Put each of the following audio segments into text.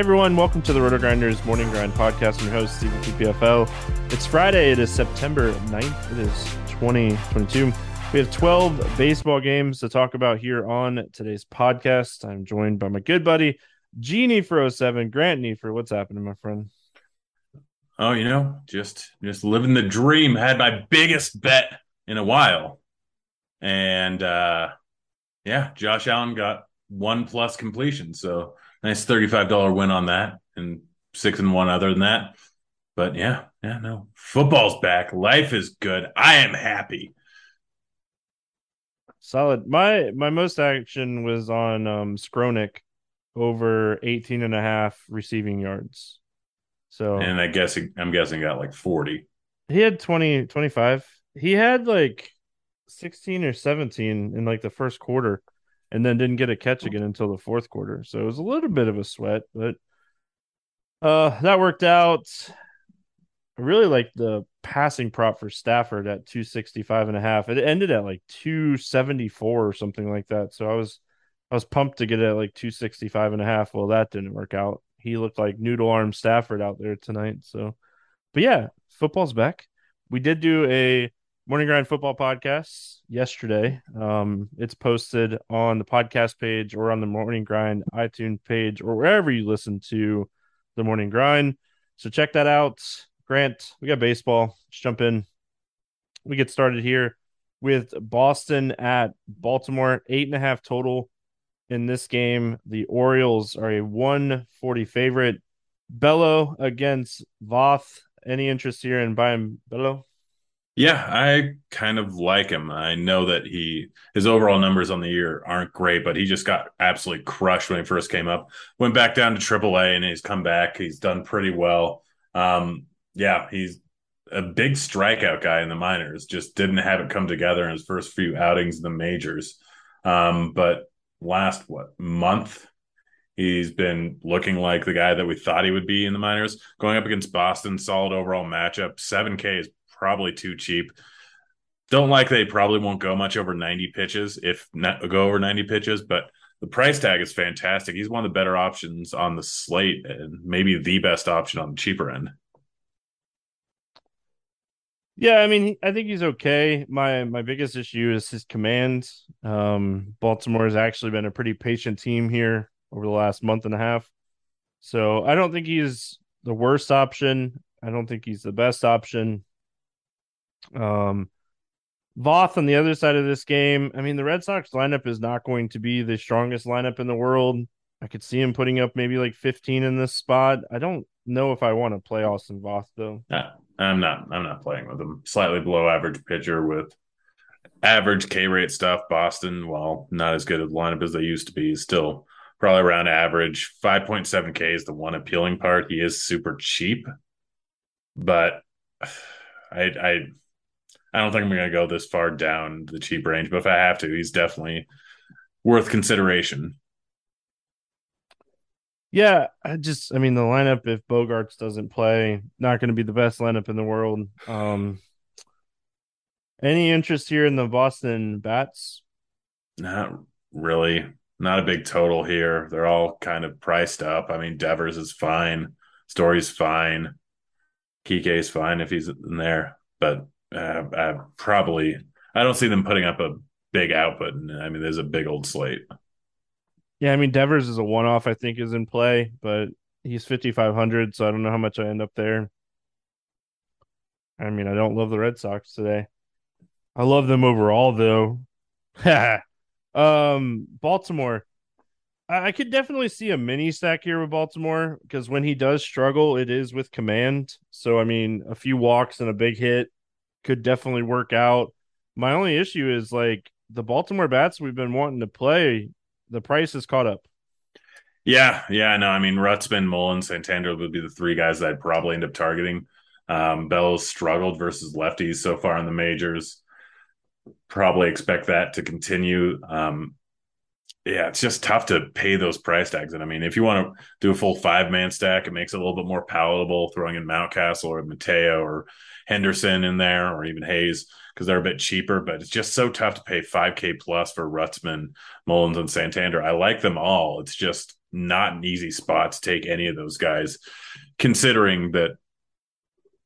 Everyone, welcome to the RotoGrinders Morning Grind Podcast. I'm your host, Stephen PPFL. It's Friday, it is September 9th, it is 2022. We have 12 baseball games to talk about here on today's podcast. I'm joined by my good buddy, Genie for 07, Grant Neefer. What's happening, my friend? Oh, you know, just just living the dream. Had my biggest bet in a while. And uh yeah, Josh Allen got one plus completion. So nice $35 win on that and six and one other than that. But yeah, yeah, no. Football's back. Life is good. I am happy. Solid. My my most action was on um Skowronek over 18 and a half receiving yards. So And I guess I'm guessing got like 40. he had 20 25. He had like 16 or 17 in like the first quarter and then didn't get a catch again until the fourth quarter. So it was a little bit of a sweat, but uh that worked out. I really like the passing prop for Stafford at 265 and a half. It ended at like 274 or something like that. So I was I was pumped to get it at like 265 and a half. Well, that didn't work out. He looked like noodle arm Stafford out there tonight. So but yeah, football's back. We did do a Morning Grind Football Podcast yesterday. Um, it's posted on the podcast page or on the Morning Grind iTunes page or wherever you listen to the Morning Grind. So check that out. Grant, we got baseball. Let's jump in. We get started here with Boston at Baltimore, eight and a half total in this game. The Orioles are a 140 favorite. Bello against Voth. Any interest here in buying Bello? Yeah, I kind of like him. I know that he his overall numbers on the year aren't great, but he just got absolutely crushed when he first came up. Went back down to AAA and he's come back. He's done pretty well. Um, yeah, he's a big strikeout guy in the minors. Just didn't have it come together in his first few outings in the majors. Um, but last what month he's been looking like the guy that we thought he would be in the minors. Going up against Boston, solid overall matchup. Seven K is probably too cheap. Don't like they probably won't go much over 90 pitches, if not go over 90 pitches, but the price tag is fantastic. He's one of the better options on the slate and maybe the best option on the cheaper end. Yeah, I mean, I think he's okay. My my biggest issue is his command. Um, Baltimore has actually been a pretty patient team here over the last month and a half, so I don't think he's the worst option. I don't think he's the best option. Um, Voth on the other side of this game. I mean, the Red Sox lineup is not going to be the strongest lineup in the world. I could see him putting up maybe like 15 in this spot. I don't know if I want to play Austin Voth though. I'm not. I'm not playing with him. Slightly below average pitcher with average K rate stuff. Boston, while not as good a lineup as they used to be, still probably around average. 5.7 K is the one appealing part. He is super cheap, but I I I don't think I'm going to go this far down the cheap range. But if I have to, he's definitely worth consideration. Yeah, I just I mean the lineup if Bogaerts doesn't play, not going to be the best lineup in the world. Um any interest here in the Boston Bats? Not really. Not a big total here. They're all kind of priced up. I mean, Devers is fine. Story's fine. Kike's fine if he's in there, but uh, I probably I don't see them putting up a big output. I mean, there's a big old slate. Yeah, I mean Devers is a one-off. I think is in play, but he's 5500, so I don't know how much I end up there. I mean, I don't love the Red Sox today. I love them overall, though. um, Baltimore. I, I could definitely see a mini stack here with Baltimore because when he does struggle, it is with command. So I mean, a few walks and a big hit could definitely work out. My only issue is like the Baltimore bats we've been wanting to play. The price is caught up. Yeah, yeah, no, I mean Rutschman, Mullins, Santander would be the three guys that I'd probably end up targeting. Um, Bell's struggled versus lefties so far in the majors probably expect that to continue. Um, yeah, it's just tough to pay those price tags. And I mean, if you want to do a full five man stack, it makes it a little bit more palatable throwing in Mountcastle or Mateo or Henderson in there or even Hayes because they're a bit cheaper. But it's just so tough to pay 5K plus for Rutschman, Mullins, and Santander. I like them all. It's just not an easy spot to take any of those guys, considering that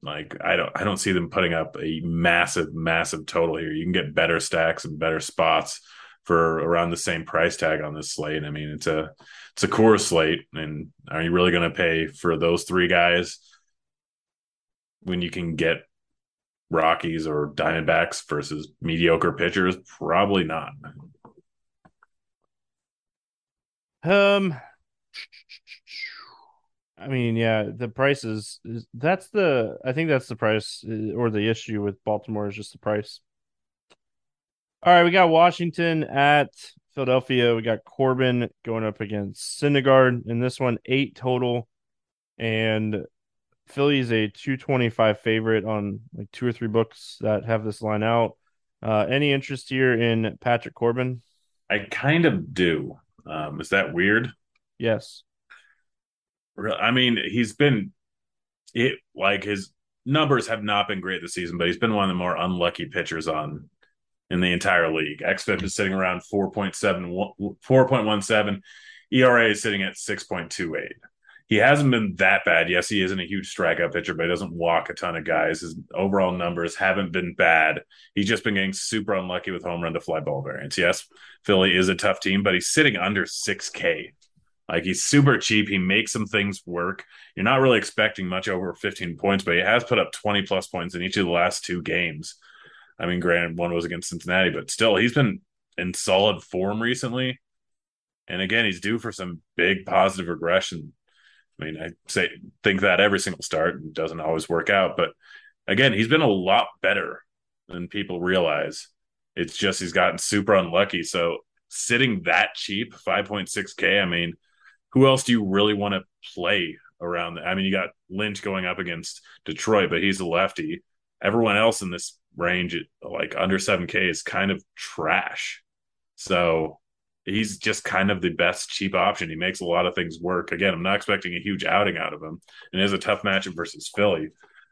like I don't I don't see them putting up a massive massive total here. You can get better stacks and better spots for around the same price tag on this slate. I mean, it's a it's a core slate, and are you really going to pay for those three guys when you can get Rockies or Diamondbacks versus mediocre pitchers? Probably not. Um, I mean, yeah, the price is, is, that's the I think that's the price uh, or the issue with Baltimore is just the price. All right, we got Washington at Philadelphia. We got Corbin going up against Syndergaard in this one, eight total, and Philly is a two twenty five favorite on like two or three books that have this line out. Uh, any interest here in Patrick Corbin? I kind of do. Um, is that weird? Yes. I mean, he's been it like his numbers have not been great this season, but he's been one of the more unlucky pitchers on in the entire league. XFIP is sitting around 4.7 4.17. ERA is sitting at 6.28. He hasn't been that bad. Yes, he isn't a huge strikeout pitcher, but he doesn't walk a ton of guys. His overall numbers haven't been bad. He's just been getting super unlucky with home run to fly ball variance. Yes, Philly is a tough team, but he's sitting under 6K. Like he's super cheap. He makes some things work. You're not really expecting much over 15 points, but he has put up 20 plus points in each of the last two games. I mean, granted, one was against Cincinnati, but still, he's been in solid form recently. And again, he's due for some big positive regression. I mean, I say think that every single start doesn't always work out, but again, he's been a lot better than people realize. It's just he's gotten super unlucky. So sitting that cheap, 5.6K, I mean, who else do you really want to play around? I mean, you got Lynch going up against Detroit, but he's a lefty. Everyone else in this range, like under 7K, is kind of trash. So he's just kind of the best cheap option. He makes a lot of things work. Again, I'm not expecting a huge outing out of him. And it is a tough matchup versus Philly.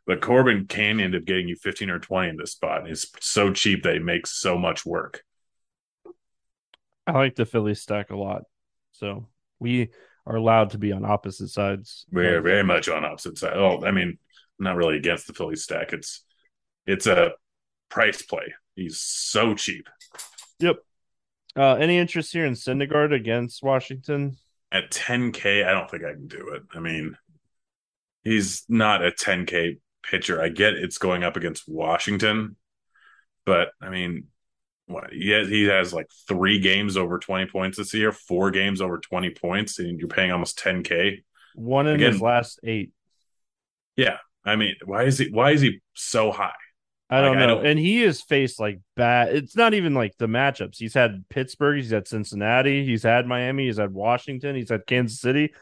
But Corbin can end up getting you 15 or 20 in this spot. He's so cheap that he makes so much work. I like the Philly stack a lot. So we are allowed to be on opposite sides. We're very much on opposite sides. Oh, I mean, I'm not really against the Philly stack. It's it's a price play. He's so cheap. Yep. Uh, any interest here in Syndergaard against Washington? At 10K, I don't think I can do it. I mean, he's not a 10K pitcher. I get it's going up against Washington, but I mean, what he has, he has like three games over 20 points this year, four games over 20 points, and you're paying almost 10k. One in Again- his last eight. Yeah, I mean, why is he why is he so high? I don't Like, I know. don't- And he has faced like bad. It's not even like the matchups. He's had Pittsburgh. He's had Cincinnati. He's had Miami. He's had Washington. He's had Kansas City.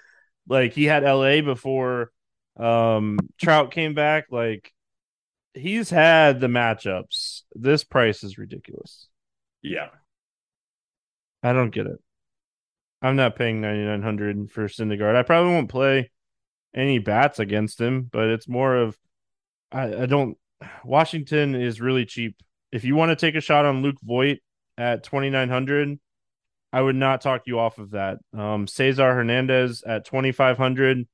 Like he had LA before um Trout came back. Like he's had the matchups. This price is ridiculous. Yeah, I don't get it. I'm not paying 9900 for Syndergaard. I probably won't play any bats against him, but it's more of I, I don't Washington is really cheap. If you want to take a shot on Luke Voit at 2900, I would not talk you off of that. Um Cesar Hernandez at 2500.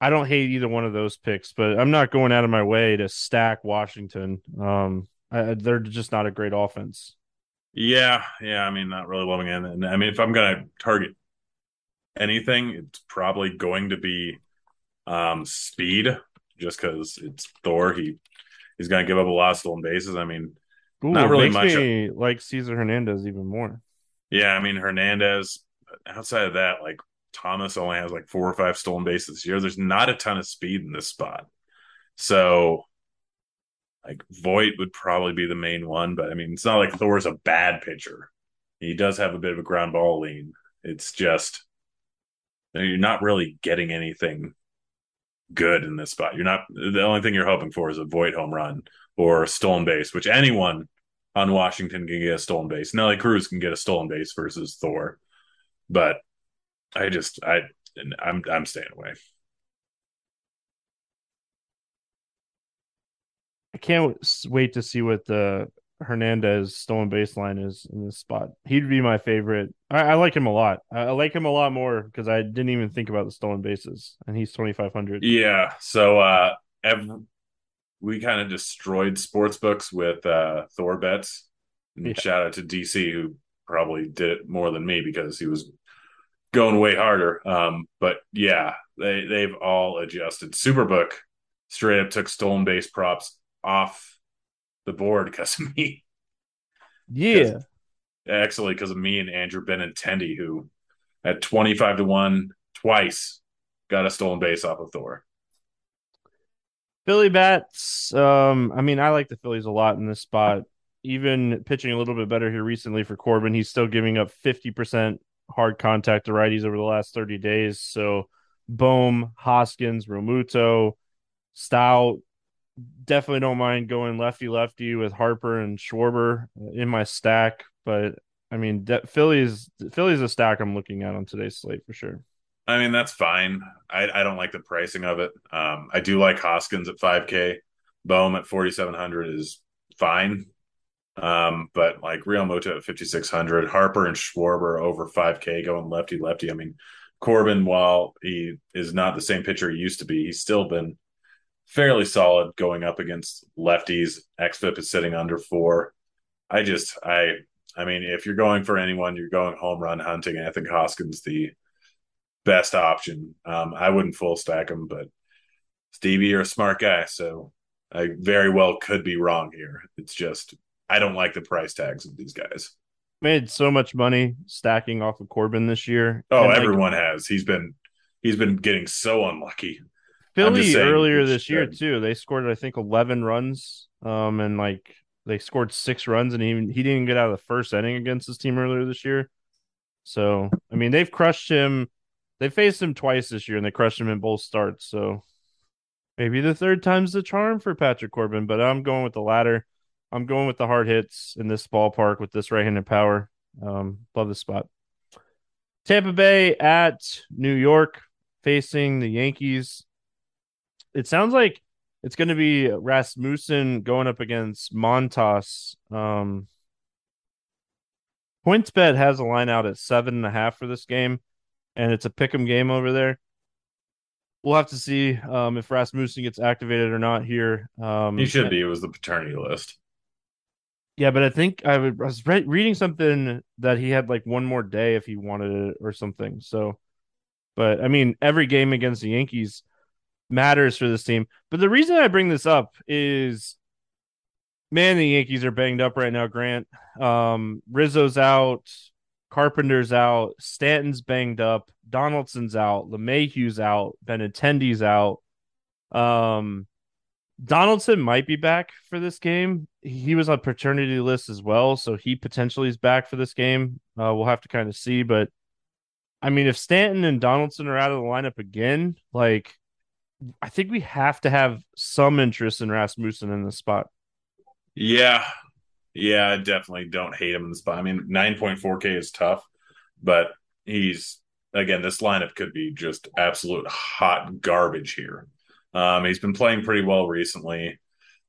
I don't hate either one of those picks, but I'm not going out of my way to stack Washington. Um I, they're just not a great offense. yeah, yeah. I mean, not really loving it. And I mean, if I'm gonna target anything, it's probably going to be um speed, just because it's Thor. He he's gonna give up a lot of stolen bases. I mean, Ooh, Not really much. me like Cesar Hernandez even more. Yeah, I mean Hernandez. Outside of that, like Thomas only has like four or five stolen bases this year. There's not a ton of speed in this spot, so like Voit would probably be the main one. But I mean, it's not like Thor's a bad pitcher. He does have a bit of a ground ball lean. It's just you're not really getting anything good in this spot. You're not. The only thing you're hoping for is a Voit home run or stolen base, which anyone on Washington can get a stolen base. Nelly Cruz can get a stolen base versus Thor, but I just I I'm I'm staying away. I can't wait to see what the Hernandez stolen baseline is in this spot. He'd be my favorite. I, I like him a lot. I, I like him a lot more because I didn't even think about the stolen bases, and he's twenty five hundred. Yeah, so uh we kind of destroyed sports books with uh Thor bets. And Yeah. shout out to DC who probably did it more than me because he was going way harder. Um, but yeah, they they've all adjusted. Superbook straight up took stolen base props off the board because of me. Yeah, Actually, because of me and Andrew Benintendi, who at twenty five to one twice got a stolen base off of Thor. Philly bats. Um, I mean, I like the Phillies a lot in this spot. Even pitching a little bit better here recently for Corbin, he's still giving up fifty percent hard contact to righties over the last thirty days. So, Bohm, Hoskins, Realmuto, Stott. Definitely don't mind going lefty lefty with Harper and Schwarber in my stack. But I mean, de- Philly's Philly's a stack I'm looking at on today's slate for sure. I mean, that's fine. I, I don't like the pricing of it. Um, I do like Hoskins at 5K. Bohm at 4,700 is fine. Um, but like Realmuto at 5,600, Harper and Schwarber over 5K going lefty lefty. I mean, Corbin, while he is not the same pitcher he used to be, he's still been fairly solid going up against lefties. XFIP is sitting under four. I just, I, I mean, if you're going for anyone, you're going home run hunting. And I think Hoskins the best option. Um, I wouldn't full stack him, but Stevie, you're a smart guy, so I very well could be wrong here. It's just I don't like the price tags of these guys. Made so much money stacking off of Corbin this year. Oh, And, like, everyone has. He's been he's been getting so unlucky. Philly saying earlier this year too. They scored I think eleven runs. Um, and like they scored six runs, and he he didn't get out of the first inning against his team earlier this year. So I mean, they've crushed him. They faced him twice this year, and they crushed him in both starts. So maybe the third time's the charm for Patrick Corbin. But I'm going with the latter. I'm going with the hard hits in this ballpark with this right-handed power. Um, love this spot. Tampa Bay at New York, facing the Yankees it sounds like it's going to be Rasmussen going up against Montas. Um, PointsBet has a line out at seven and a half for this game, and it's a pick'em game over there. We'll have to see um, if Rasmussen gets activated or not here. Um, He should be. It was the paternity list. Yeah, but I think I, I was re- reading something that he had like one more day if he wanted it or something. So, but I mean, every game against the Yankees matters for this team. But the reason I bring this up is Man, the Yankees are banged up right now, Grant. Um, Rizzo's out, Carpenter's out, Stanton's banged up, Donaldson's out, LeMahieu's out, Benintendi's out. Um, Donaldson might be back for this game. He was on paternity list as well, so he potentially is back for this game. Uh, we'll have to kind of see, but I mean, if Stanton and Donaldson are out of the lineup again, like I think we have to have some interest in Rasmussen in this spot. Yeah, yeah, I definitely don't hate him in the spot. I mean, nine point four K is tough, but he's again, this lineup could be just absolute hot garbage here. Um, he's been playing pretty well recently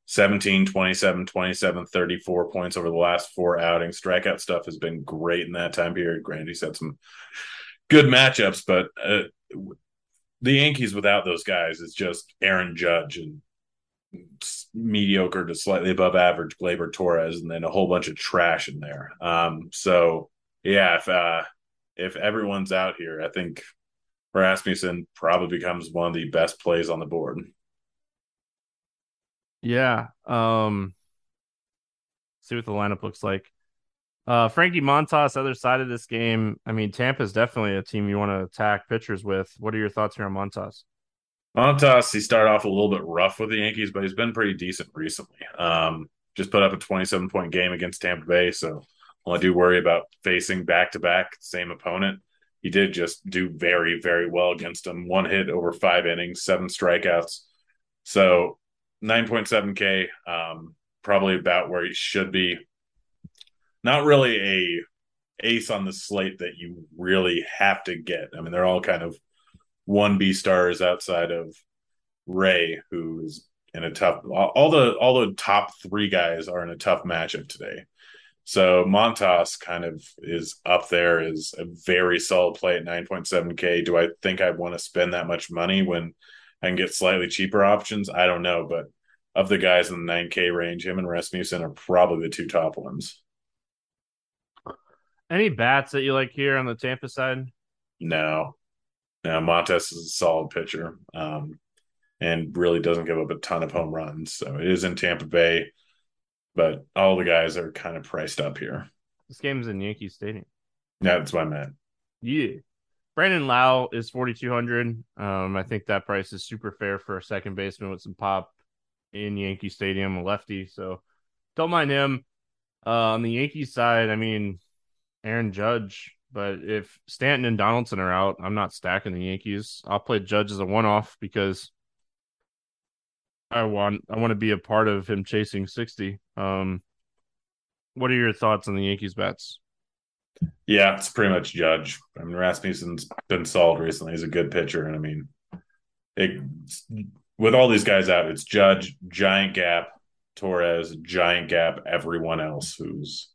17, 27, 27, 34 points over the last four outings. Strikeout stuff has been great in that time period. Granted, he's had some good matchups, but uh, the Yankees without those guys is just Aaron Judge and mediocre to slightly above average Gleyber Torres, and then a whole bunch of trash in there. Um, so yeah, if uh, if everyone's out here, I think Rasmussen probably becomes one of the best plays on the board. Yeah. Um see what the lineup looks like. Uh Frankie Montas, other side of this game. I mean, Tampa's definitely a team you want to attack pitchers with. What are your thoughts here on Montas? Montas, he started off a little bit rough with the Yankees, but he's been pretty decent recently. Um, just put up a 27 point game against Tampa Bay. So well, I do worry about facing back to back same opponent he did just do very, very well against him. One hit over five innings, seven strikeouts. So 9.7K, um, probably about where he should be. Not really a ace on the slate that you really have to get. I mean, they're all kind of one B stars outside of Ray, who's in a tough all the all the top three guys are in a tough matchup today. So Montas kind of is up there is a very solid play at 9.7K. Do I think I'd want to spend that much money when I can get slightly cheaper options? I don't know, but of the guys in the 9K range, him and Rasmussen are probably the two top ones. Any bats that you like here on the Tampa side? No. No, Montas is a solid pitcher um, and really doesn't give up a ton of home runs. So it is in Tampa Bay but all the guys are kind of priced up here. This game's in Yankee Stadium. Yeah, that's what I meant. Yeah. Brandon Lowe is 4,200. Um, I think that price is super fair for a second baseman with some pop in Yankee Stadium, a lefty. So don't mind him. Uh, on the Yankees side, I mean, Aaron Judge. But if Stanton and Donaldson are out, I'm not stacking the Yankees. I'll play Judge as a one off because I want I want to be a part of him chasing 60. Um, what are your thoughts on the Yankees bets? Yeah, it's pretty much Judge. I mean, Rasmussen's been solid recently. He's a good pitcher, and I mean, it, with all these guys out, it's Judge, giant gap, Torres, giant gap, everyone else who's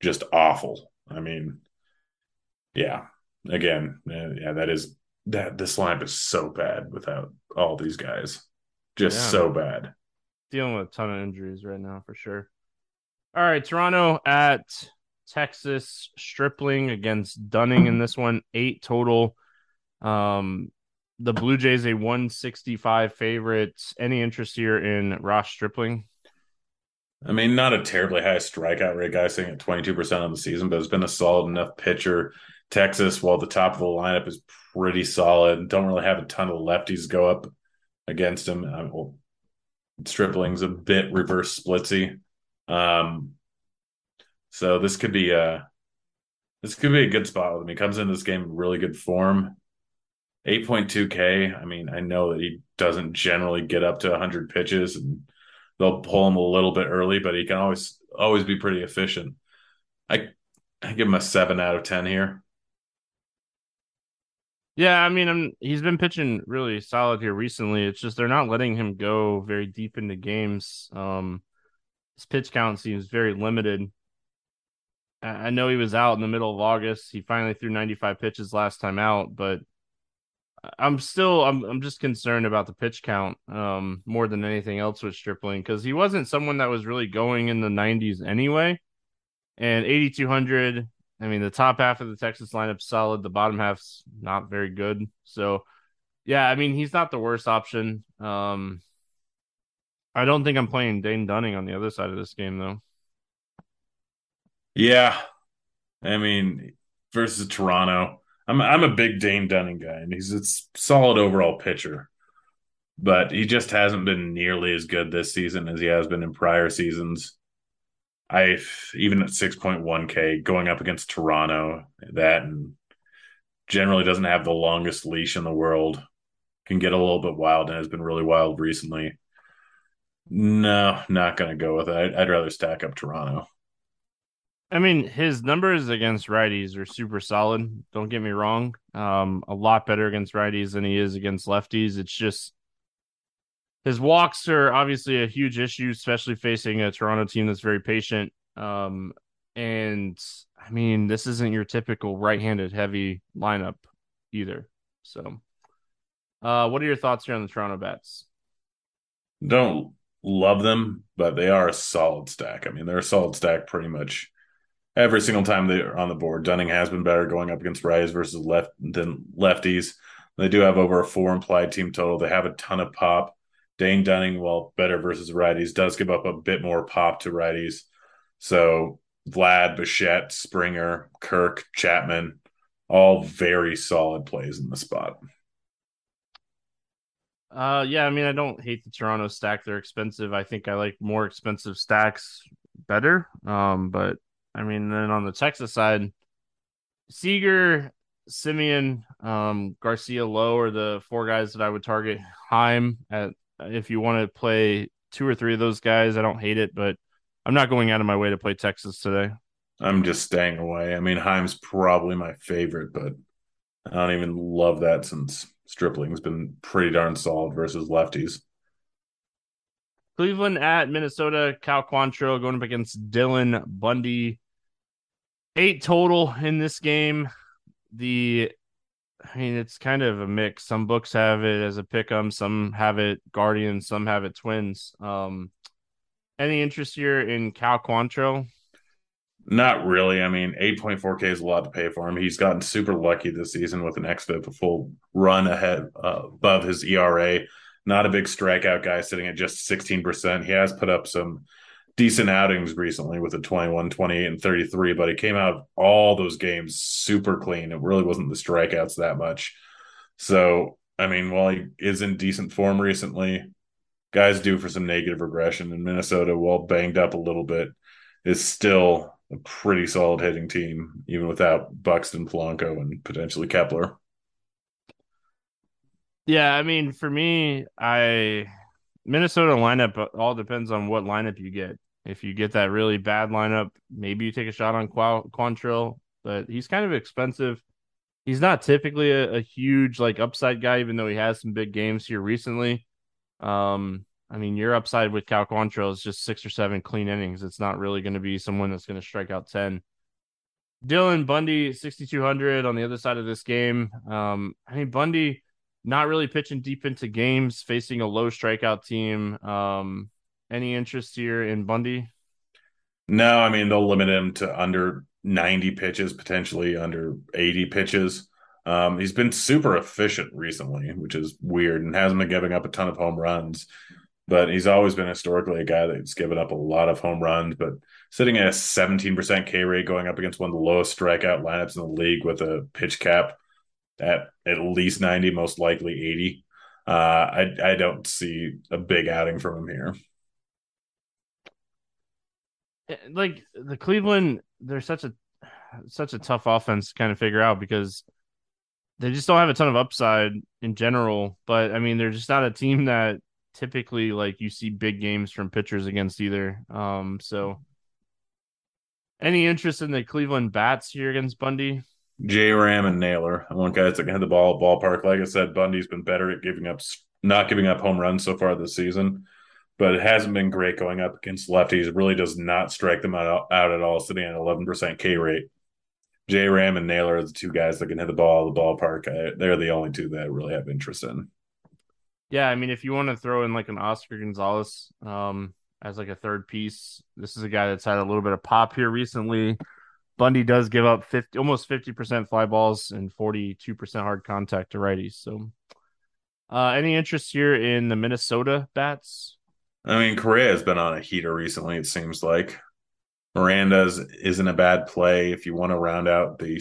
just awful. I mean, yeah, again, yeah, that is that this lineup is so bad without all these guys. Just yeah. so bad. Dealing with a ton of injuries right now for sure. All right, Toronto at Texas, Stripling against Dunning in this one, eight total. Um, the Blue Jays a 165 favorite. Any interest here in Ross Stripling? I mean, not a terribly high strikeout rate guy sitting at 22% on the season, but it's been a solid enough pitcher. Texas, while the top of the lineup is pretty solid, don't really have a ton of lefties go up against him. Uh, well, Stripling's a bit reverse splitsy. Um, so this could be a this could be a good spot with him. He comes into this game in really good form. 8.2K. I mean, I know that he doesn't generally get up to 100 pitches and they'll pull him a little bit early, but he can always always be pretty efficient. I I give him a 7 out of 10 here. Yeah, I mean, I'm, he's been pitching really solid here recently. It's just they're not letting him go very deep into games. Um, his pitch count seems very limited. I, I know he was out in the middle of August. He finally threw 95 pitches last time out, but I'm still I'm I'm just concerned about the pitch count um, more than anything else with Stripling because he wasn't someone that was really going in the 90s anyway. And 8200 I mean, the top half of the Texas lineup's solid. The bottom half's not very good. So, yeah, I mean, he's not the worst option. Um, I don't think I'm playing Dane Dunning on the other side of this game though. Yeah, I mean versus Toronto. I'm I'm a big Dane Dunning guy, and he's a solid overall pitcher, but he just hasn't been nearly as good this season as he has been in prior seasons. I even at 6.1k going up against Toronto, that and generally doesn't have the longest leash in the world, can get a little bit wild and has been really wild recently. No, not going to go with it. I'd, I'd rather stack up Toronto. I mean, his numbers against righties are super solid. Don't get me wrong. Um, a lot better against righties than he is against lefties. It's just his walks are obviously a huge issue, especially facing a Toronto team that's very patient. Um, and I mean, this isn't your typical right-handed heavy lineup either. So, uh, what are your thoughts here on the Toronto bats? Don't love them, but they are a solid stack. I mean, they're a solid stack pretty much every single time they're on the board. Dunning has been better going up against righties versus left than lefties. They do have over a four implied team total. They have a ton of pop. Dane Dunning, while better versus righties, does give up a bit more pop to righties. So Vlad, Bichette, Springer, Kirk, Chapman, all very solid plays in the spot. Uh, yeah, I mean, I don't hate the Toronto stack. They're expensive. I think I like more expensive stacks better. Um, but I mean, then on the Texas side, Seager, Semien, um, Garcia Lowe are the four guys that I would target. Heim at if you want to play two or three of those guys, I don't hate it, but I'm not going out of my way to play Texas today. I'm just staying away. I mean, Heim's probably my favorite, but I don't even love that since Stripling's been pretty darn solid versus lefties. Cleveland at Minnesota, Cal Quantrill going up against Dylan Bundy. Eight total in this game. The I mean, it's kind of a mix. Some books have it as a pick'em, some have it Guardians, some have it Twins. Um, any interest here in Cal Quantrill? Not really. I mean, 8.4K is a lot to pay for him. He's gotten super lucky this season with an XFIP, a full run ahead uh, above his ERA. Not a big strikeout guy sitting at just 16%. He has put up some decent outings recently with a 21, 28, and 33, but he came out of all those games super clean. It really wasn't the strikeouts that much. So, I mean, while he is in decent form recently, guys due for some negative regression. And Minnesota, while banged up a little bit, is still a pretty solid hitting team, even without Buxton, Polanco, and potentially Kepler. Yeah, I mean, for me, I Minnesota lineup uh, all depends on what lineup you get. If you get that really bad lineup, maybe you take a shot on Qu- Quantrill, but he's kind of expensive. He's not typically a, a, huge like upside guy, even though he has some big games here recently. Um, I mean, your upside with Cal Quantrill is just six or seven clean innings. It's not really going to be someone that's going to strike out ten. Dylan Bundy, 6,200 on the other side of this game. Um, I mean, Bundy not really pitching deep into games, facing a low strikeout team. Um, any interest here in Bundy? No, I mean they'll limit him to under 90 pitches, potentially under 80 pitches. Um, he's been super efficient recently, which is weird, and hasn't been giving up a ton of home runs. But he's always been historically a guy that's given up a lot of home runs. But sitting at a 17% K rate, going up against one of the lowest strikeout lineups in the league with a pitch cap at at least 90, most likely 80. Uh, I I don't see a big outing from him here. Eh, like the Cleveland, they're such a such a tough offense to kind of figure out because they just don't have a ton of upside in general. But I mean, they're just not a team that typically like you see big games from pitchers against either. Um, so any interest in the Cleveland bats here against Bundy? J Ram and Naylor. I want guys that can hit the ball ballpark. Like I said, Bundy's been better at giving up, not giving up home runs so far this season but it hasn't been great going up against lefties. It really does not strike them out, out at all, sitting at 11% K rate. J Ram and Naylor are the two guys that can hit the ball the ballpark. I, they're the only two that I really have interest in. Yeah, I mean, if you want to throw in like an Oscar Gonzalez um, as like a third piece, this is a guy that's had a little bit of pop here recently. Bundy does give up 50, almost 50% fly balls and 42% hard contact to righties. So, uh, any interest here in the Minnesota bats? I mean, Correa has been on a heater recently. It seems like Miranda's isn't a bad play if you want to round out the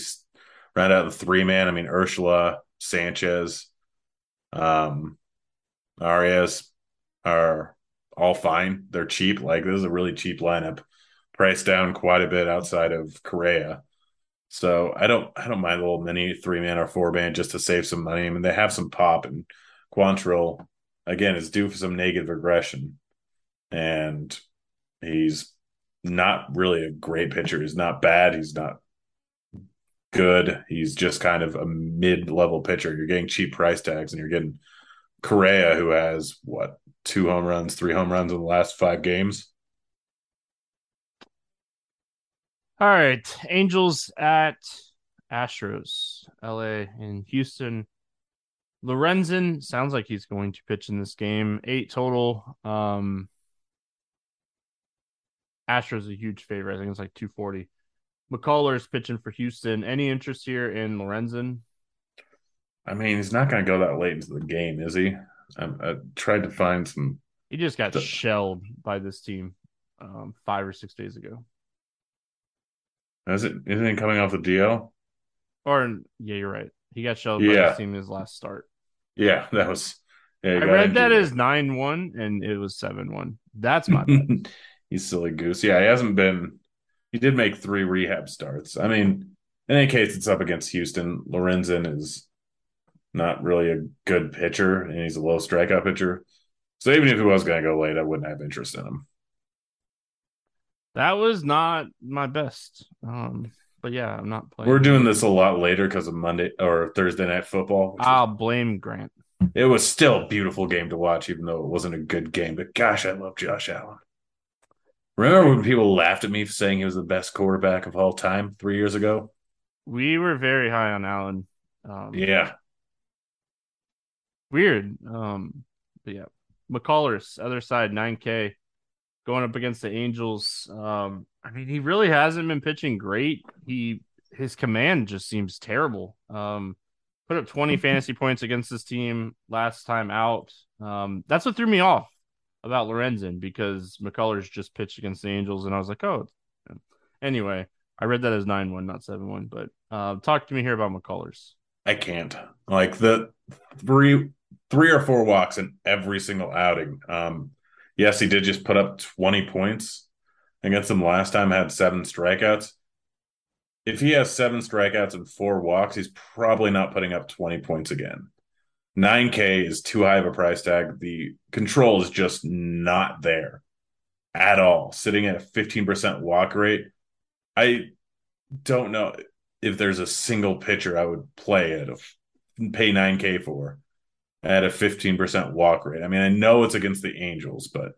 round out the three man. I mean, Urshela Sanchez, um, Arraez are all fine. They're cheap. Like this is a really cheap lineup, priced down quite a bit outside of Correa. So I don't I don't mind a little mini three man or four man just to save some money. I mean they have some pop and Quantrill again is due for some negative aggression, and he's not really a great pitcher. He's not bad. He's not good. He's just kind of a mid level pitcher. You're getting cheap price tags, and you're getting Correa, who has what two home runs, three home runs in the last five games. All right, Angels at Astros, LA and Houston. Lorenzen sounds like he's going to pitch in this game. Eight total. Um, Astros a huge favorite. I think it's like 240. McCullers pitching for Houston. Any interest here in Lorenzen? I mean, he's not going to go that late into the game, is he? I, I tried to find some. He just got shelled by this team um, five or six days ago. Is it? Isn't he coming off the DL? Or yeah, you're right. He got shelled yeah. by this team his last start. Yeah, that was. Yeah, I read that as nine one, and it was seven one. That's my He's silly goose. Yeah, he hasn't been. He did make three rehab starts. I mean, in any case, it's up against Houston. Lorenzen is not really a good pitcher, and he's a low strikeout pitcher. So even if he was going to go late, I wouldn't have interest in him. That was not my best. Um, but yeah, I'm not playing. We're doing this a lot later because of Monday or Thursday night football. I'll is, blame Grant. It was still a beautiful game to watch, even though it wasn't a good game. But gosh, I love Josh Allen. Remember when people laughed at me for saying he was the best quarterback of all time three years ago? We were very high on Allen. Um, yeah. Weird. Um, but yeah. McCullers, other side, 9K going up against the Angels. Um, I mean, he really hasn't been pitching great. He his command just seems terrible. Um, put up 20 fantasy points against this team last time out. Um, that's what threw me off about Lorenzen because McCullers just pitched against the Angels, and I was like, oh. Anyway, I read that as nine one, not seven one. But uh, talk to me here about McCullers. I can't like the three three or four walks in every single outing. Um, yes, he did just put up twenty points against them last time. Had seven strikeouts. If he has seven strikeouts and four walks, he's probably not putting up twenty points again. 9K is too high of a price tag. The control is just not there at all. Sitting at a 15% walk rate. I don't know if there's a single pitcher I would play at a pay 9K for at a 15% walk rate. I mean, I know it's against the Angels, but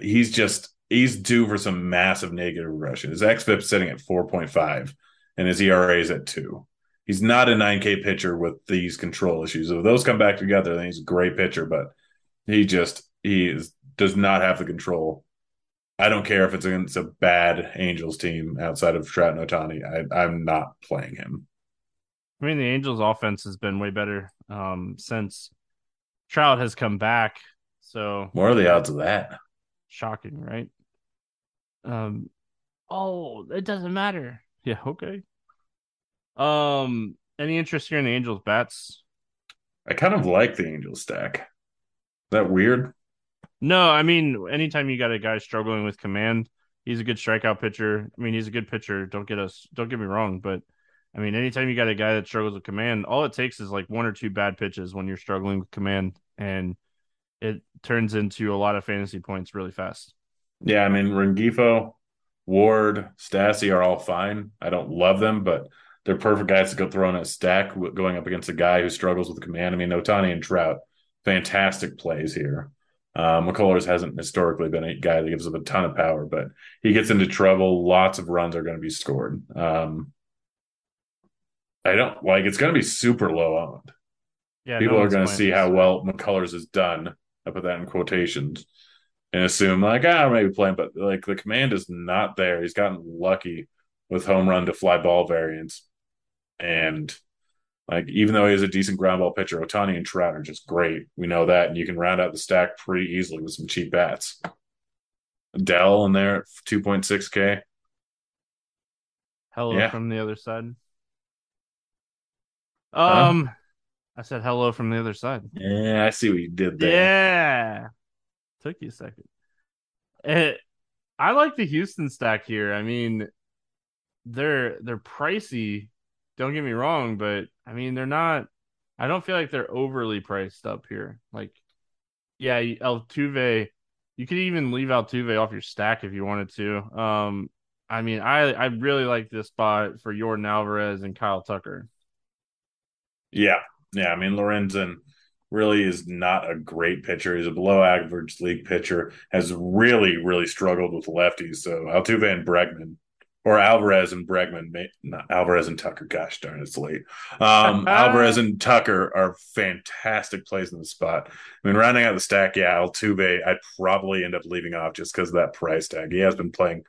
he's just he's due for some massive negative regression. His xFIP sitting at 4.5 and his ERA is at 2 he's not a 9K pitcher with these control issues. If those come back together, then he's a great pitcher, but he just he is, does not have the control. I don't care if it's against a bad Angels team outside of Trout and Ohtani. I, I'm not playing him. I mean, the Angels' offense has been way better um, since Trout has come back. So, what are the odds of that? Shocking, right? Um, oh, it doesn't matter. Yeah, okay. Um, any interest here in the Angels bats? I kind of like the Angels stack. Is that weird? No, I mean, anytime you got a guy struggling with command, he's a good strikeout pitcher. I mean, he's a good pitcher. Don't get us, don't get me wrong, but I mean, anytime you got a guy that struggles with command, all it takes is like one or two bad pitches when you're struggling with command, and it turns into a lot of fantasy points really fast. Yeah, I mean, Rengifo, Ward, Stassi are all fine. I don't love them, but they're perfect guys to go throw in a stack going up against a guy who struggles with the command. I mean, Ohtani and Trout, fantastic plays here. Uh, McCullers hasn't historically been a guy that gives up a ton of power, but he gets into trouble. Lots of runs are going to be scored. Um, I don't like it's going to be super low owned. Yeah, people no are going to see how well McCullers has done. I put that in quotations and assume like ah maybe playing, but like the command is not there. He's gotten lucky with home run to fly ball variants and Like even though he's a decent ground ball pitcher, Ohtani and Trout are just great. We know that, and you can round out the stack pretty easily with some cheap bats. Dell in there at two point six k. Hello Yeah. from the other side. Huh? Um, I said hello from the other side. Yeah, I see what you did there. Yeah, took you a second. Eh, I like the Houston stack here. I mean, they're they're pricey. Don't get me wrong, but I mean they're not. I don't feel like they're overly priced up here. Like, yeah, Altuve. You could even leave Altuve off your stack if you wanted to. Um, I mean, I I really like this spot for Yordan Alvarez and Kyle Tucker. Yeah, yeah. I mean, Lorenzen really is not a great pitcher. He's a below average league pitcher. Has really, really struggled with lefties. So Altuve and Bregman, or Alvarez and Bregman, not Alvarez and Tucker. Gosh darn, it's late. Um, Alvarez and Tucker are fantastic plays in the spot. I mean, rounding out the stack, yeah, Altuve, I'd probably end up leaving off just because of that price tag. He has been playing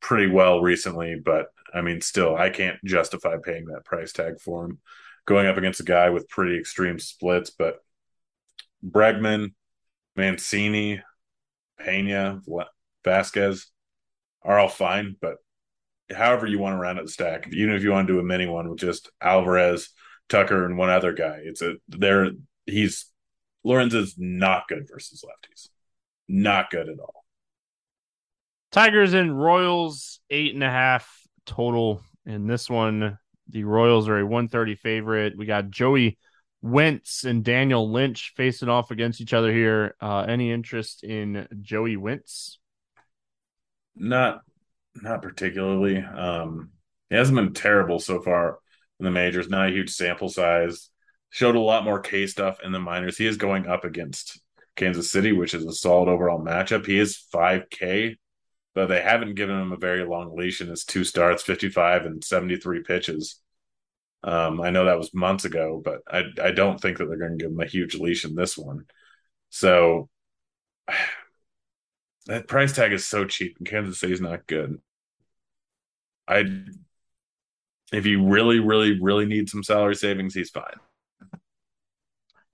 pretty well recently, but I mean, still, I can't justify paying that price tag for him going up against a guy with pretty extreme splits. But Bregman, Mancini, Pena, Vazquez are all fine. But however you want to round out the stack, even if you want to do a mini one with just Alvarez, Tucker, and one other guy, it's a there. He's Lorenz is not good versus lefties, not good at all. Tigers and Royals eight and a half total in this one. The Royals are a 130 favorite. We got Joey Wentz and Daniel Lynch facing off against each other here. Uh, any interest in Joey Wentz? Not not particularly. Um, he hasn't been terrible so far in the majors. Not a huge sample size. Showed a lot more K stuff in the minors. He is going up against Kansas City, which is a solid overall matchup. He is 5K, but they haven't given him a very long leash in his two starts, 55 and 73 pitches. Um, I know that was months ago, but I I don't think that they're going to give him a huge leash in this one. So that price tag is so cheap, and Kansas City's not good. I if you really, really, really need some salary savings, he's fine.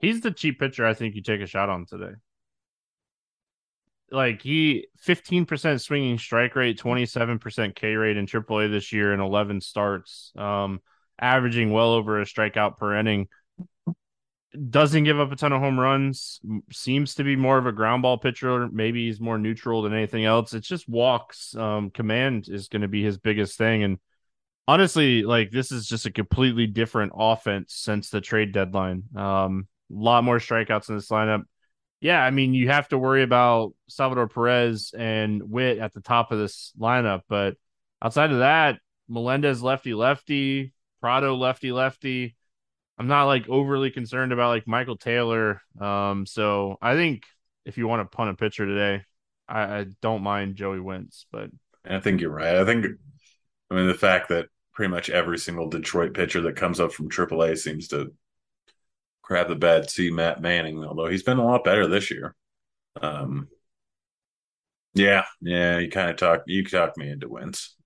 He's the cheap pitcher I think you take a shot on today. Like he 15% swinging strike rate, 27% K rate in AAA this year and 11 starts. Um averaging well over a strikeout per inning. Doesn't give up a ton of home runs. Seems to be more of a ground ball pitcher. Maybe he's more neutral than anything else. It's just walks. Um, command is going to be his biggest thing. And honestly, like this is just a completely different offense since the trade deadline. Um, a lot more strikeouts in this lineup. Yeah, I mean, you have to worry about Salvador Perez and Witt at the top of this lineup, but outside of that, Melendez lefty lefty, Pratto lefty lefty. I'm not like overly concerned about like Michael Taylor. Um, so I think if you want to punt a pitcher today, I, I don't mind Joey Wentz, but I think you're right. I think, I mean, the fact that pretty much every single Detroit pitcher that comes up from AAA seems to grab the bat, see Matt Manning, although he's been a lot better this year. Um, yeah, yeah, you kind of talk, you talk me into Wentz.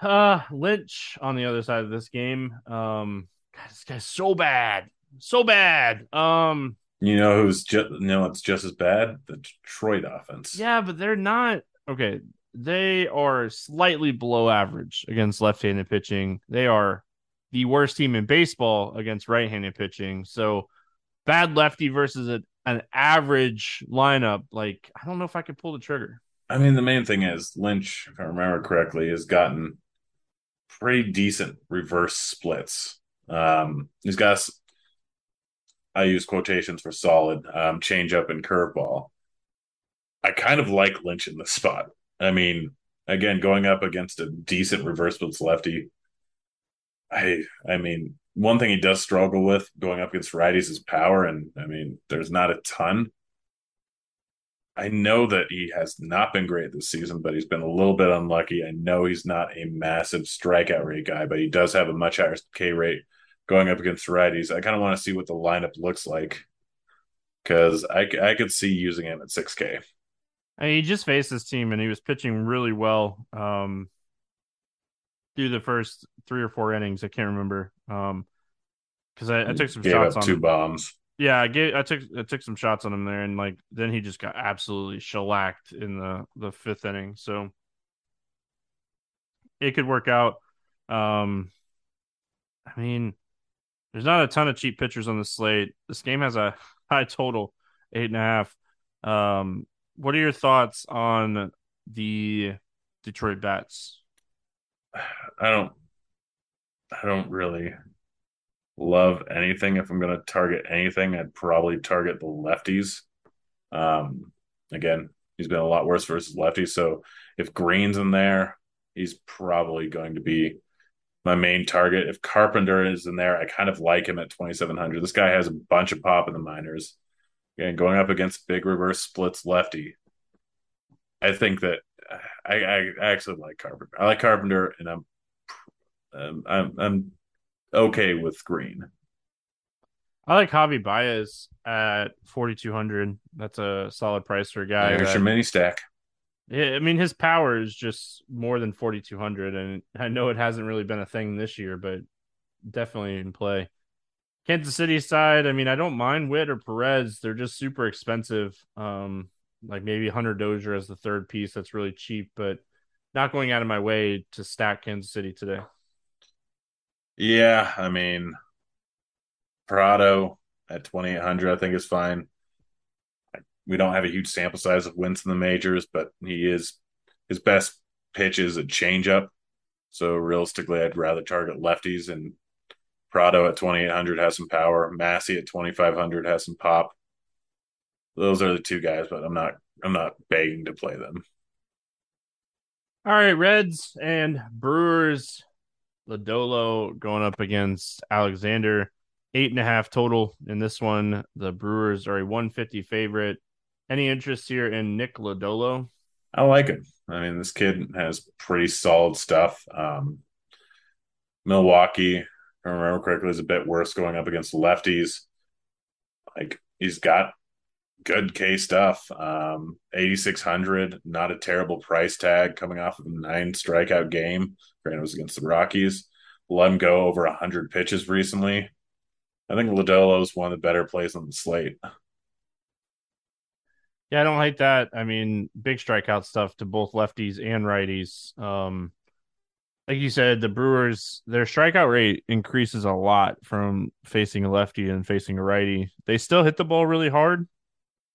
Uh, Lynch on the other side of this game. Um, God, this guy's so bad, so bad. Um, You know who's just no, it's just as bad. The Detroit offense. yeah, but they're not okay. They are slightly below average against left-handed pitching. They are the worst team in baseball against right-handed pitching. So bad lefty versus a, an average lineup. Like I don't know if I could pull the trigger. I mean, the main thing is Lynch, if I remember correctly, has gotten pretty decent reverse splits. Um, he's got, I use quotations for solid, um, change up and curveball. I kind of like Lynch in this spot. I mean, again, going up against a decent reverse splits lefty. I, I mean, one thing he does struggle with going up against righties is power, and I mean, there's not a ton. I know that he has not been great this season, but he's been a little bit unlucky. I know he's not a massive strikeout rate guy, but he does have a much higher K rate going up against righties. I kind of want to see what the lineup looks like because I, I could see using him at 6K. I mean, he just faced this team and he was pitching really well. Um, through the first three or four innings. I can't remember. Um, because I, I, took some Gave shots on two bombs. Yeah, I gave I took I took some shots on him there, and like then he just got absolutely shellacked in the the fifth inning. So it could work out. Um, I mean, there's not a ton of cheap pitchers on the slate. This game has a high total, eight and a half. Um, what are your thoughts on the Detroit Bats? I don't I don't really love anything. If I'm going to target anything, I'd probably target the lefties. Um, again, he's been a lot worse versus lefties. So if Greene's in there, he's probably going to be my main target. If Carpenter is in there, I kind of like him at 2,700. This guy has a bunch of pop in the minors. And going up against big reverse splits lefty, I think that I, I actually like Carpenter. I like Carpenter, and I'm um, I'm I'm okay with Greene. I like Javi Baez at 4,200. That's a solid price for a guy. There's that- your mini stack. Yeah, I mean his power is just more than 4200 and I know it hasn't really been a thing this year, but definitely in play. Kansas City side, I mean I don't mind Witt or Perez, they're just super expensive. Um like maybe Hunter Dozier as the third piece that's really cheap, but not going out of my way to stack Kansas City today. Yeah, I mean, Pratto at 2,800, I think is fine. We don't have a huge sample size of Wentz in the majors, but he is his best pitch is a changeup. So realistically, I'd rather target lefties. And Pratto at 2,800 has some power. Massey at 2,500 has some pop. Those are the two guys, but I'm not I'm not begging to play them. All right, Reds and Brewers. Lodolo going up against Alexander. Eight and a half total in this one. The Brewers are a 150 favorite. Any interest here in Nick Lodolo? I like him. I mean, this kid has pretty solid stuff. Um, Milwaukee, if I remember correctly, is a bit worse going up against lefties. Like he's got good K stuff. Um, 8,600, not a terrible price tag coming off of a nine strikeout game. Granted, it was against the Rockies. Let him go over 100 pitches recently. I think Lodolo is one of the better plays on the slate. Yeah, I don't hate that. I mean, big strikeout stuff to both lefties and righties. Um, like you said, the Brewers, their strikeout rate increases a lot from facing a lefty and facing a righty. They still hit the ball really hard.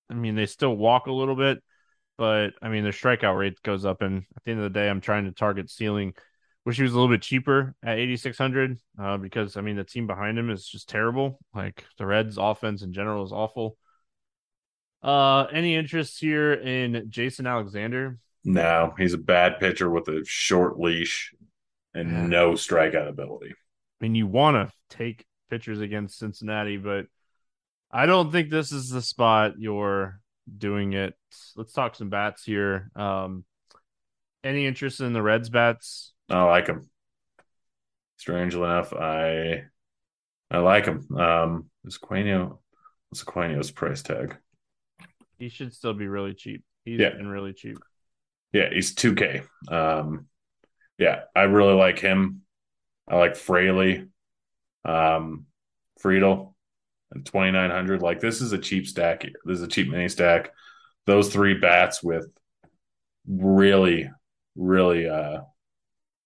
I mean, they still walk a little bit, but I mean, their strikeout rate goes up. And at the end of the day, I'm trying to target ceiling. Wish he was a little bit cheaper at 8,600 uh, because, I mean, the team behind him is just terrible. Like the Reds' offense in general is awful. Uh, any interest here in Jason Alexander? No, he's a bad pitcher with a short leash and Yeah. no strikeout ability. I mean, you want to take pitchers against Cincinnati, but I don't think this is the spot you're doing it. Let's talk some bats here. Um, any interest in the Reds bats? I like him. Strangely enough, I I like him. Um, is Quino? What's Quino's price tag? He should still be really cheap. He's Yeah. been really cheap. Yeah, he's two K. Um, yeah, I really like him. I like Fraley, um, Friedl, and twenty nine hundred. Like this is a cheap stack. Here. This is a cheap mini stack. Those three bats with really, really uh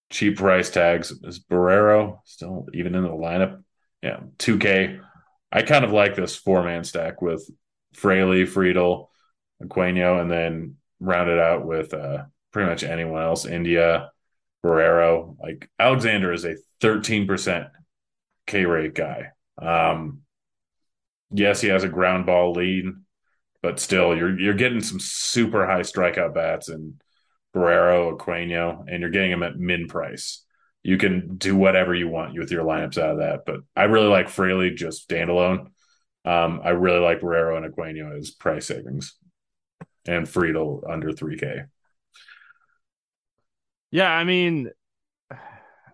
cheap price tags. Is Barrero still even in the lineup? Yeah, two K. I kind of like this four man stack with Fraley, Friedl, Aquino, and then round it out with uh, pretty much anyone else. India, Barrero. Like Alexander is a 13% K rate guy. Um, yes, he has a ground ball lead, but still, you're you're getting some super high strikeout bats and Barrero, Aquino, and you're getting them at min price. You can do whatever you want with your lineups out of that, but I really like Fraley just standalone. Um, I really like Barrero and Aquino as price savings, and Friedl under three K. Yeah, I mean,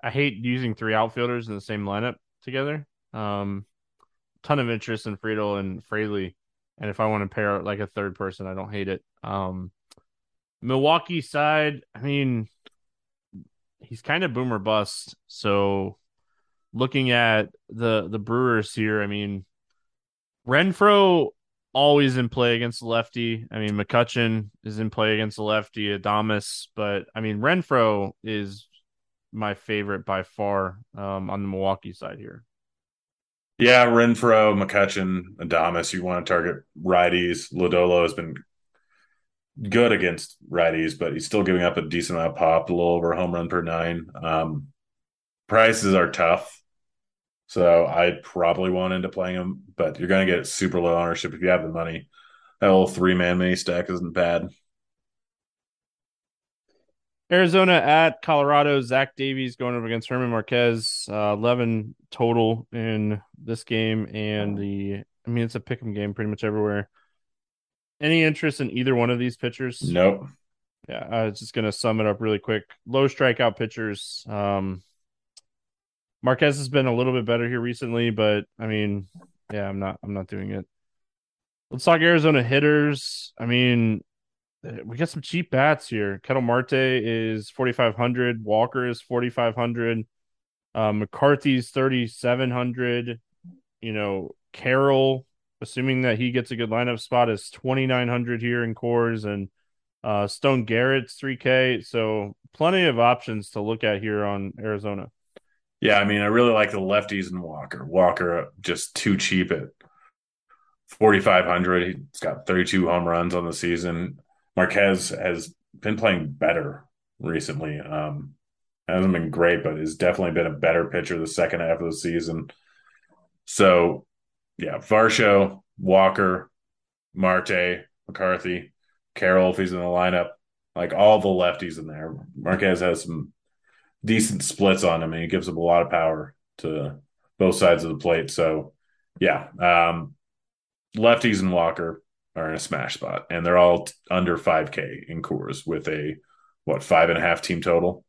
I hate using three outfielders in the same lineup together. Um, ton of interest in Friedl and Fraley, and if I want to pair like a third person, I don't hate it. Um, Milwaukee side, I mean, he's kind of boomer bust. So looking at the the Brewers here, I mean, Renfroe always in play against the lefty. I mean, McCutchen is in play against the lefty, Adames, but I mean, Renfroe is my favorite by far um, on the Milwaukee side here. Yeah, Renfroe, McCutchen, Adames. You want to target righties. Lodolo has been good against righties, but he's still giving up a decent amount of pop, a little over a home run per nine. Um, prices are tough. So I'd probably want into playing him, but you're going to get super low ownership if you have the money. That little three man mini stack isn't bad. Arizona at Colorado. Zach Davies going up against German Marquez. Uh, Eleven total in this game, and the I mean it's a pick 'em game pretty much everywhere. Any interest in either one of these pitchers? Nope. Yeah, I was just gonna sum it up really quick. Low strikeout pitchers. Um, Marquez has been a little bit better here recently, but I mean, yeah, I'm not I'm not doing it. Let's talk Arizona hitters. I mean, we got some cheap bats here. Ketel Marte is 4500, Walker is 4500, uh, McCarthy's 3700, you know, Carroll assuming that he gets a good lineup spot is 2900 here in Coors and uh, Stone Garrett's 3K. So plenty of options to look at here on Arizona. Yeah, I mean, I really like the lefties and Walker. Walker just too cheap at 4,500. He's got 32 home runs on the season. Marquez has been playing better recently. Um, hasn't been great, but has definitely been a better pitcher the second half of the season. So, yeah, Varsho, Walker, Marte, McCarthy, Carroll, if he's in the lineup, like all the lefties in there. Marquez has some decent splits on him, and he gives up a lot of power to both sides of the plate. So, yeah, um, lefties and Walker are in a smash spot, and they're all under 5K in Coors with a what five and a half team total.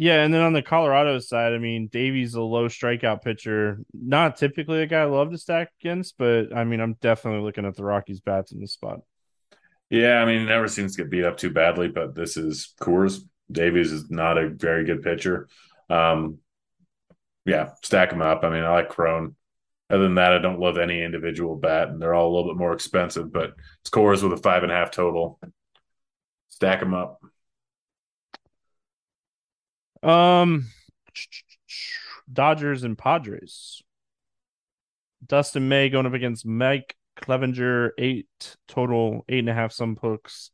Yeah, and then on the Colorado side, I mean, Davies a low strikeout pitcher. Not typically a guy I love to stack against, but I mean, I'm definitely looking at the Rockies bats in this spot. Yeah, I mean, never seems to get beat up too badly, but this is Coors. Davies is not a very good pitcher. Um, yeah, stack them up. I mean, I like Cron. Other than that, I don't love any individual bat, and they're all a little bit more expensive. But it's Coors with a five and a half total. Stack them up. Um, Dodgers and Padres. Dustin May going up against Mike Clevinger, eight total, eight and a half some books.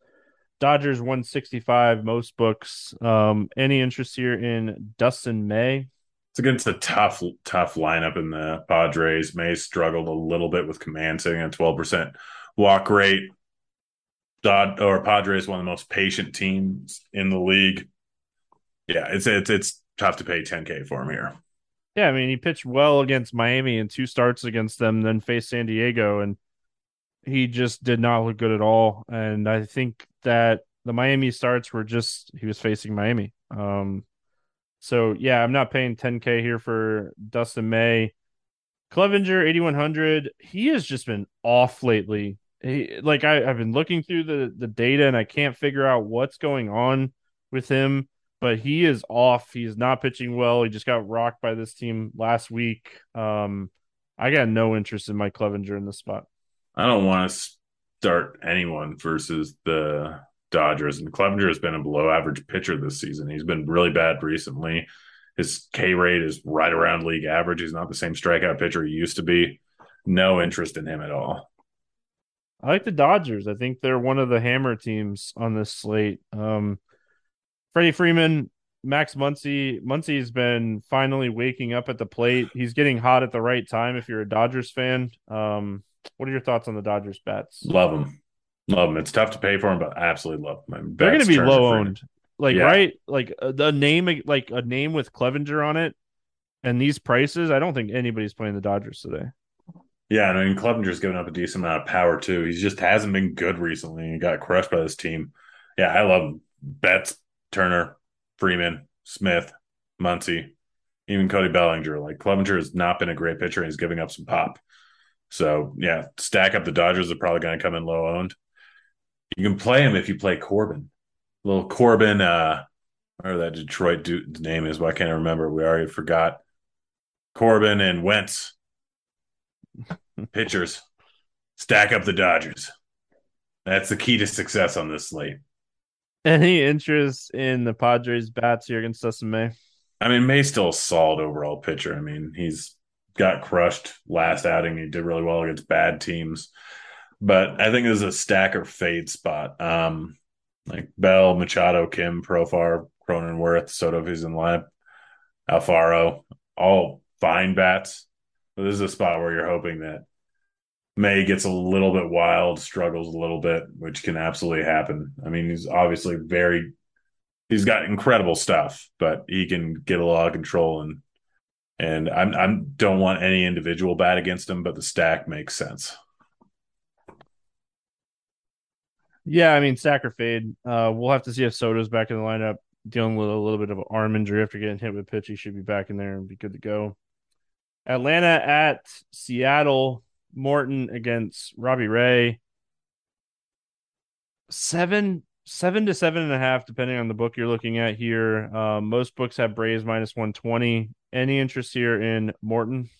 Dodgers 165 most books. Um, any interest here in Dustin May? It's against a tough, tough lineup in the Padres. May struggled a little bit with command sitting at 12% walk rate. Dod or Padres one of the most patient teams in the league. Yeah, it's it's it's tough to pay 10k for him here. Yeah, I mean he pitched well against Miami and two starts against them, then faced San Diego, and he just did not look good at all. And I think that the Miami starts were just he was facing Miami. Um, so yeah, I'm not paying 10k here for Dustin May. Clevinger 8100, he has just been off lately. He, like I, I've been looking through the the data and I can't figure out what's going on with him, but he is off. He's not pitching well. He just got rocked by this team last week. Um, I got no interest in Mike Clevinger in this spot. I don't want to start anyone versus the Dodgers. And Clevinger has been a below average pitcher this season. He's been really bad recently. His K rate is right around league average. He's not the same strikeout pitcher he used to be. No interest in him at all. I like the Dodgers. I think they're one of the hammer teams on this slate. Um, Freddie Freeman, Max Muncy. Muncy's been finally waking up at the plate. He's getting hot at the right time. If you're a Dodgers fan, um, what are your thoughts on the Dodgers bats? Love them. Love them. It's tough to pay for them, but I absolutely love them. They're going to be low owned. Like, yeah. right? Like uh, the name, like a name with Clevinger on it and these prices, I don't think anybody's playing the Dodgers today. Yeah, I mean, Clevinger's given up a decent amount of power too. He just hasn't been good recently. He got crushed by this team. Yeah, I love him. Betts, Turner, Freeman, Smith, Muncy, even Cody Bellinger. Like Clevinger has not been a great pitcher and he's giving up some pop. So yeah, stack up the Dodgers are probably going to come in low owned. You can play him if you play Corbin. little Corbin, uh, whatever that Detroit dude's name is, but I can't remember. We already forgot. Corbin and Wentz, pitchers, stack up the Dodgers. That's the key to success on this slate. Any interest in the Padres bats here against us May? I mean, May's still a solid overall pitcher. I mean, he's got crushed last outing. He did really well against bad teams. But I think this is a stack or fade spot. Um, like Bell, Machado, Kim, Profar, Cronenworth, Soto, he's in line, Alfaro, all fine bats. But this is a spot where you're hoping that May gets a little bit wild, struggles a little bit, which can absolutely happen. I mean, he's obviously very, he's got incredible stuff, but he can get a lot of control and and I'm I'm don't want any individual bat against him, but the stack makes sense. Yeah, I mean, stack or fade. Uh, we'll have to see if Soto's back in the lineup, dealing with a little bit of an arm injury after getting hit with pitch. He should be back in there and be good to go. Atlanta at Seattle. Morton against Robbie Ray. Seven, seven to seven and a half, depending on the book you're looking at here. Uh, most books have Braves minus one twenty. Any interest here in Morton?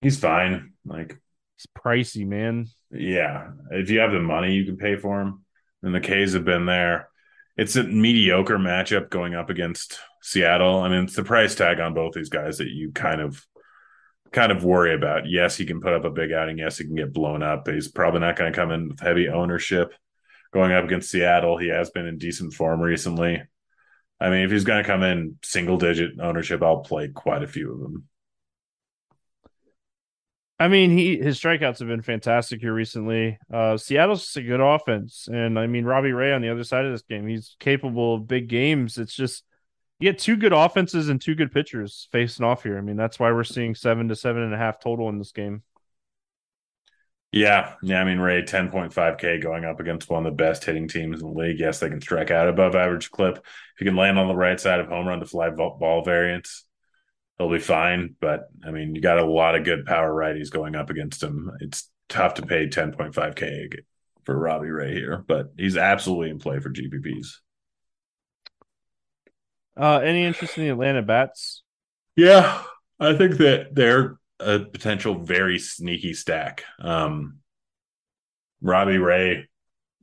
He's fine. Like it's pricey, man. Yeah, if you have the money, you can pay for him. And the K's have been there. It's a mediocre matchup going up against Seattle. I mean, it's the price tag on both these guys that you kind of kind of worry about. Yes, he can put up a big outing. Yes, he can get blown up, he's probably not going to come in with heavy ownership. Going up against Seattle, he has been in decent form recently. I mean, if he's going to come in single digit ownership, I'll play quite a few of them. I mean, he his strikeouts have been fantastic here recently. Uh, Seattle's a good offense, and I mean Robbie Ray on the other side of this game, he's capable of big games. It's just you get two good offenses and two good pitchers facing off here. I mean, that's why we're seeing seven to seven and a half total in this game. Yeah, yeah. I mean, Ray, ten point five K going up against one of the best hitting teams in the league. Yes, they can strike out above average clip. If you can land on the right side of home run to fly ball variants, he'll be fine. But I mean, you got a lot of good power righties going up against him. It's tough to pay ten point five K for Robbie Ray here, but he's absolutely in play for GPPs. Uh, any interest in the Atlanta Bats? Yeah, I think that they're a potential very sneaky stack. Um, Robbie Ray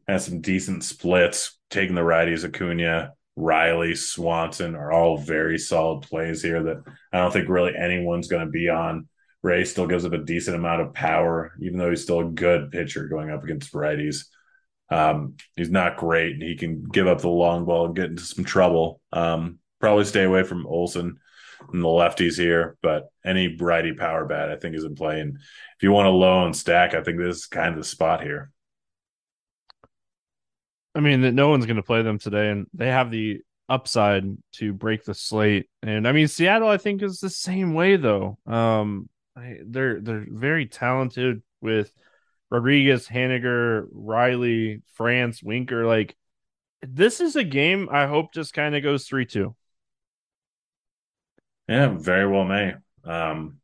has some decent splits, taking the righties. Acuna, Riley, Swanson are all very solid plays here that I don't think really anyone's going to be on. Ray still gives up a decent amount of power, even though he's still a good pitcher going up against righties. Um, he's not great. and He can give up the long ball and get into some trouble. Um, probably stay away from Olson and the lefties here, but any righty power bat I think is in play. And if you want a low and stack, I think this is kind of the spot here. I mean, that no one's going to play them today, and they have the upside to break the slate. And I mean, Seattle, I think, is the same way though. Um, I, they're they're very talented with Rodriguez, Haniger, Raleigh, France, Winker. Like, this is a game I hope just kind of goes three two. Yeah, very well may. Um,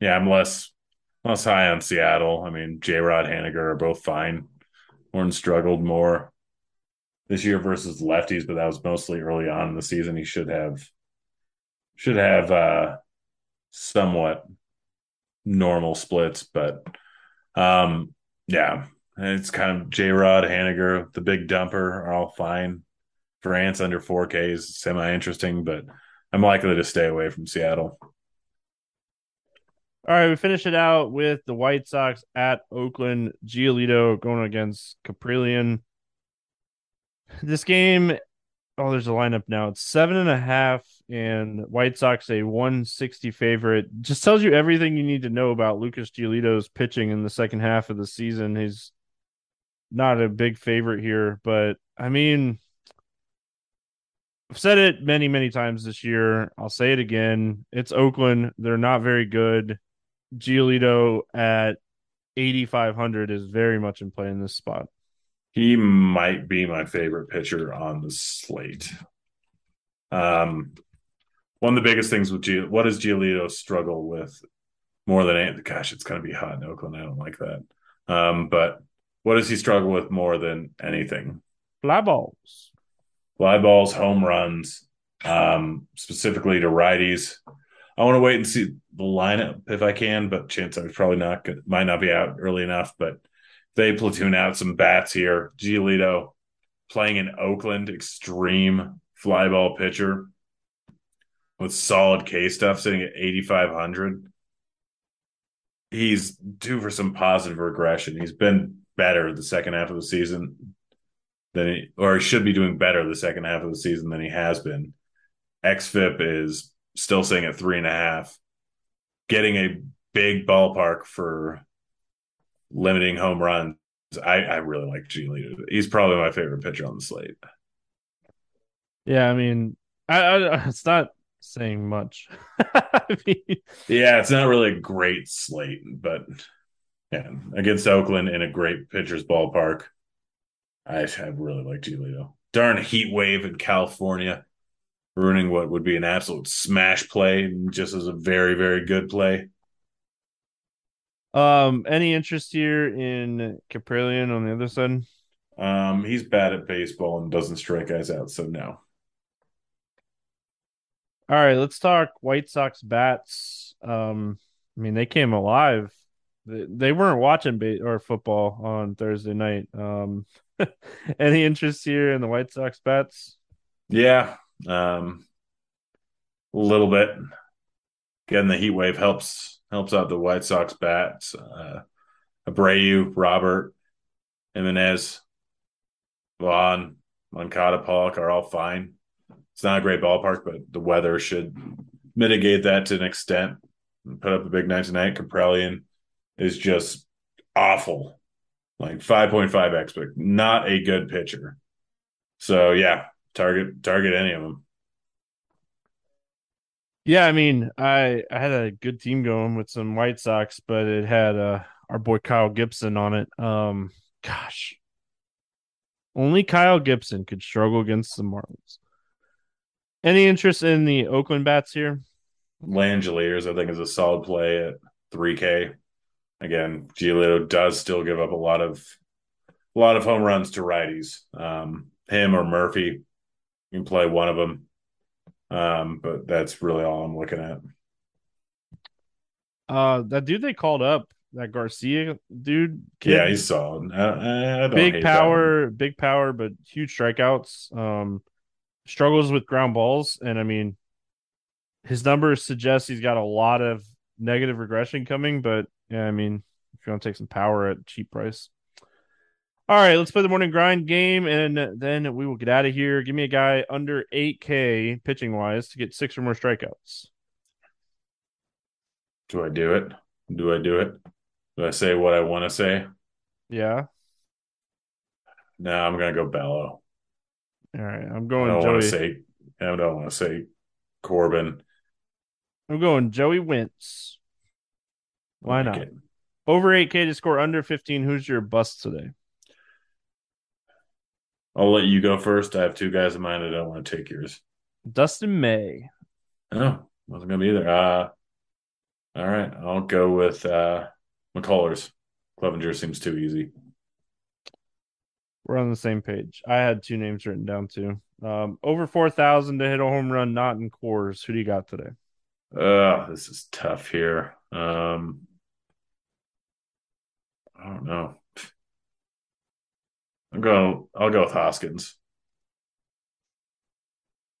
yeah, I'm less less high on Seattle. I mean, J Rod Haniger are both fine. Horn struggled more this year versus lefties, but that was mostly early on in the season. He should have should have uh somewhat normal splits, but um yeah, it's kind of J Rod, Haniger, the big dumper are all fine. France under 4K is semi interesting, but I'm likely to stay away from Seattle. All right, we finish it out with the White Sox at Oakland. Giolito going against Kaprielian. This game, oh, there's a lineup now. It's seven and a half, and White Sox a 160 favorite. Just tells you everything you need to know about Lucas Giolito's pitching in the second half of the season. He's not a big favorite here, but I mean, I've said it many, many times this year. I'll say it again. It's Oakland. They're not very good. Giolito at 8,500 is very much in play in this spot. He might be my favorite pitcher on the slate. Um, one of the biggest things with Gio, what does Giolito struggle with more than anything? Gosh, it's going to be hot in Oakland. I don't like that. Um, but what does he struggle with more than anything? Fly balls. Fly balls, home runs, um, specifically to righties. I want to wait and see the lineup if I can, but chance I'm probably not. Might not be out early enough, but they platoon out some bats here. Giolito playing in Oakland, extreme fly ball pitcher with solid K stuff sitting at 8,500. He's due for some positive regression. He's been better the second half of the season than he, or he should be doing better the second half of the season than he has been. XFIP is still sitting at three and a half. Getting a big ballpark for limiting home runs. I, I really like Giolito. He's probably my favorite pitcher on the slate. Yeah, I mean, I, I it's not saying much. mean, yeah, it's not really a great slate, but yeah, against Oakland in a great pitcher's ballpark, I, I really like Giolito. Darn heat wave in California, ruining what would be an absolute smash play, just as a very very good play. Um, any interest here in Kaprielian on the other side? Um, he's bad at baseball and doesn't strike guys out, so no. All right, let's talk White Sox bats. Um, I mean, they came alive. They, they weren't watching ba- or football on Thursday night. Um, any interest here in the White Sox bats? Yeah, um, a little bit. Getting the heat wave helps helps out the White Sox bats. Uh, Abreu, Robert, Jimenez, Vaughn, Moncada, Pollock are all fine. It's not a great ballpark, but the weather should mitigate that to an extent. Put up a big night tonight. Kaprielian is just awful. Like 5.5 expect, not a good pitcher. So yeah, target target any of them. Yeah, I mean, I I had a good team going with some White Sox, but it had uh our boy Kyle Gibson on it. Um gosh. Only Kyle Gibson could struggle against the Marlins. Any interest in the Oakland bats here? Langeliers, I think, is a solid play at 3K. Again, Giolito does still give up a lot of a lot of home runs to righties. Um, him or Murphy, you can play one of them. Um, but that's really all I'm looking at. Uh, that dude they called up, that Garcia dude. Kid, yeah, he's solid. I, I big power, big power, but huge strikeouts. Um, struggles with ground balls, and I mean, his numbers suggest he's got a lot of negative regression coming. But yeah, I mean, if you want to take some power at cheap price. All right, let's play the morning grind game, and then we will get out of here. Give me a guy under 8K pitching wise to get six or more strikeouts. Do I do it? Do I do it? Do I say what I want to say? Yeah. No, I'm gonna go Bello. All right, I'm going. I don't want to say. I don't want to say Corbin. I'm going Joey Wentz. Why not? Over 8K to score under 15. Who's your bust today? I'll let you go first. I have two guys in mind. I don't want to take yours. Dustin May. Oh, wasn't gonna be either. Uh, all right, I'll go with uh, McCullers. Clevinger seems too easy. We're on the same page. I had two names written down too. Um, over four thousand to hit a home run, not in Coors. Who do you got today? Uh, this is tough here. Um, I don't know. I'm going. I'll go with Hoskins.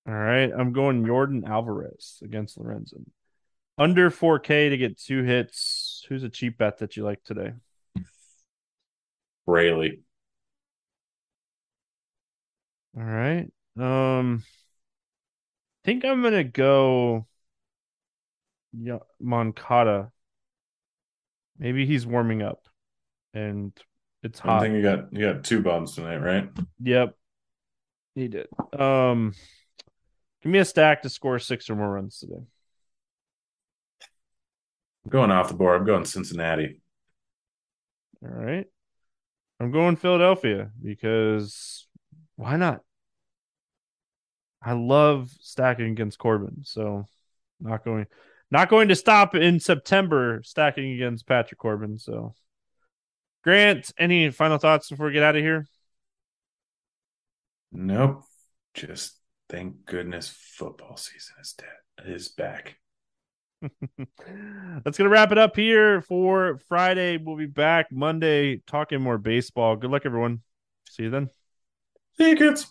All right, I'm going Yordan Alvarez against Lorenzen. Under 4K to get two hits. Who's a cheap bet that you like today? Raleigh. All right. Um, I think I'm gonna go. Yeah, Moncada. Maybe he's warming up, and it's hot. I think you got you got two bombs tonight, right? Yep, he did. Um, give me a stack to score six or more runs today. I'm going off the board. I'm going Cincinnati. All right. I'm going Philadelphia because why not? I love stacking against Corbin, so not going not going to stop in September stacking against Patrick Corbin. So Grant, any final thoughts before we get out of here? Nope. just thank goodness football season is dead is back. That's gonna wrap it up here for Friday. We'll be back Monday talking more baseball. Good luck, everyone. See you then. See you, kids.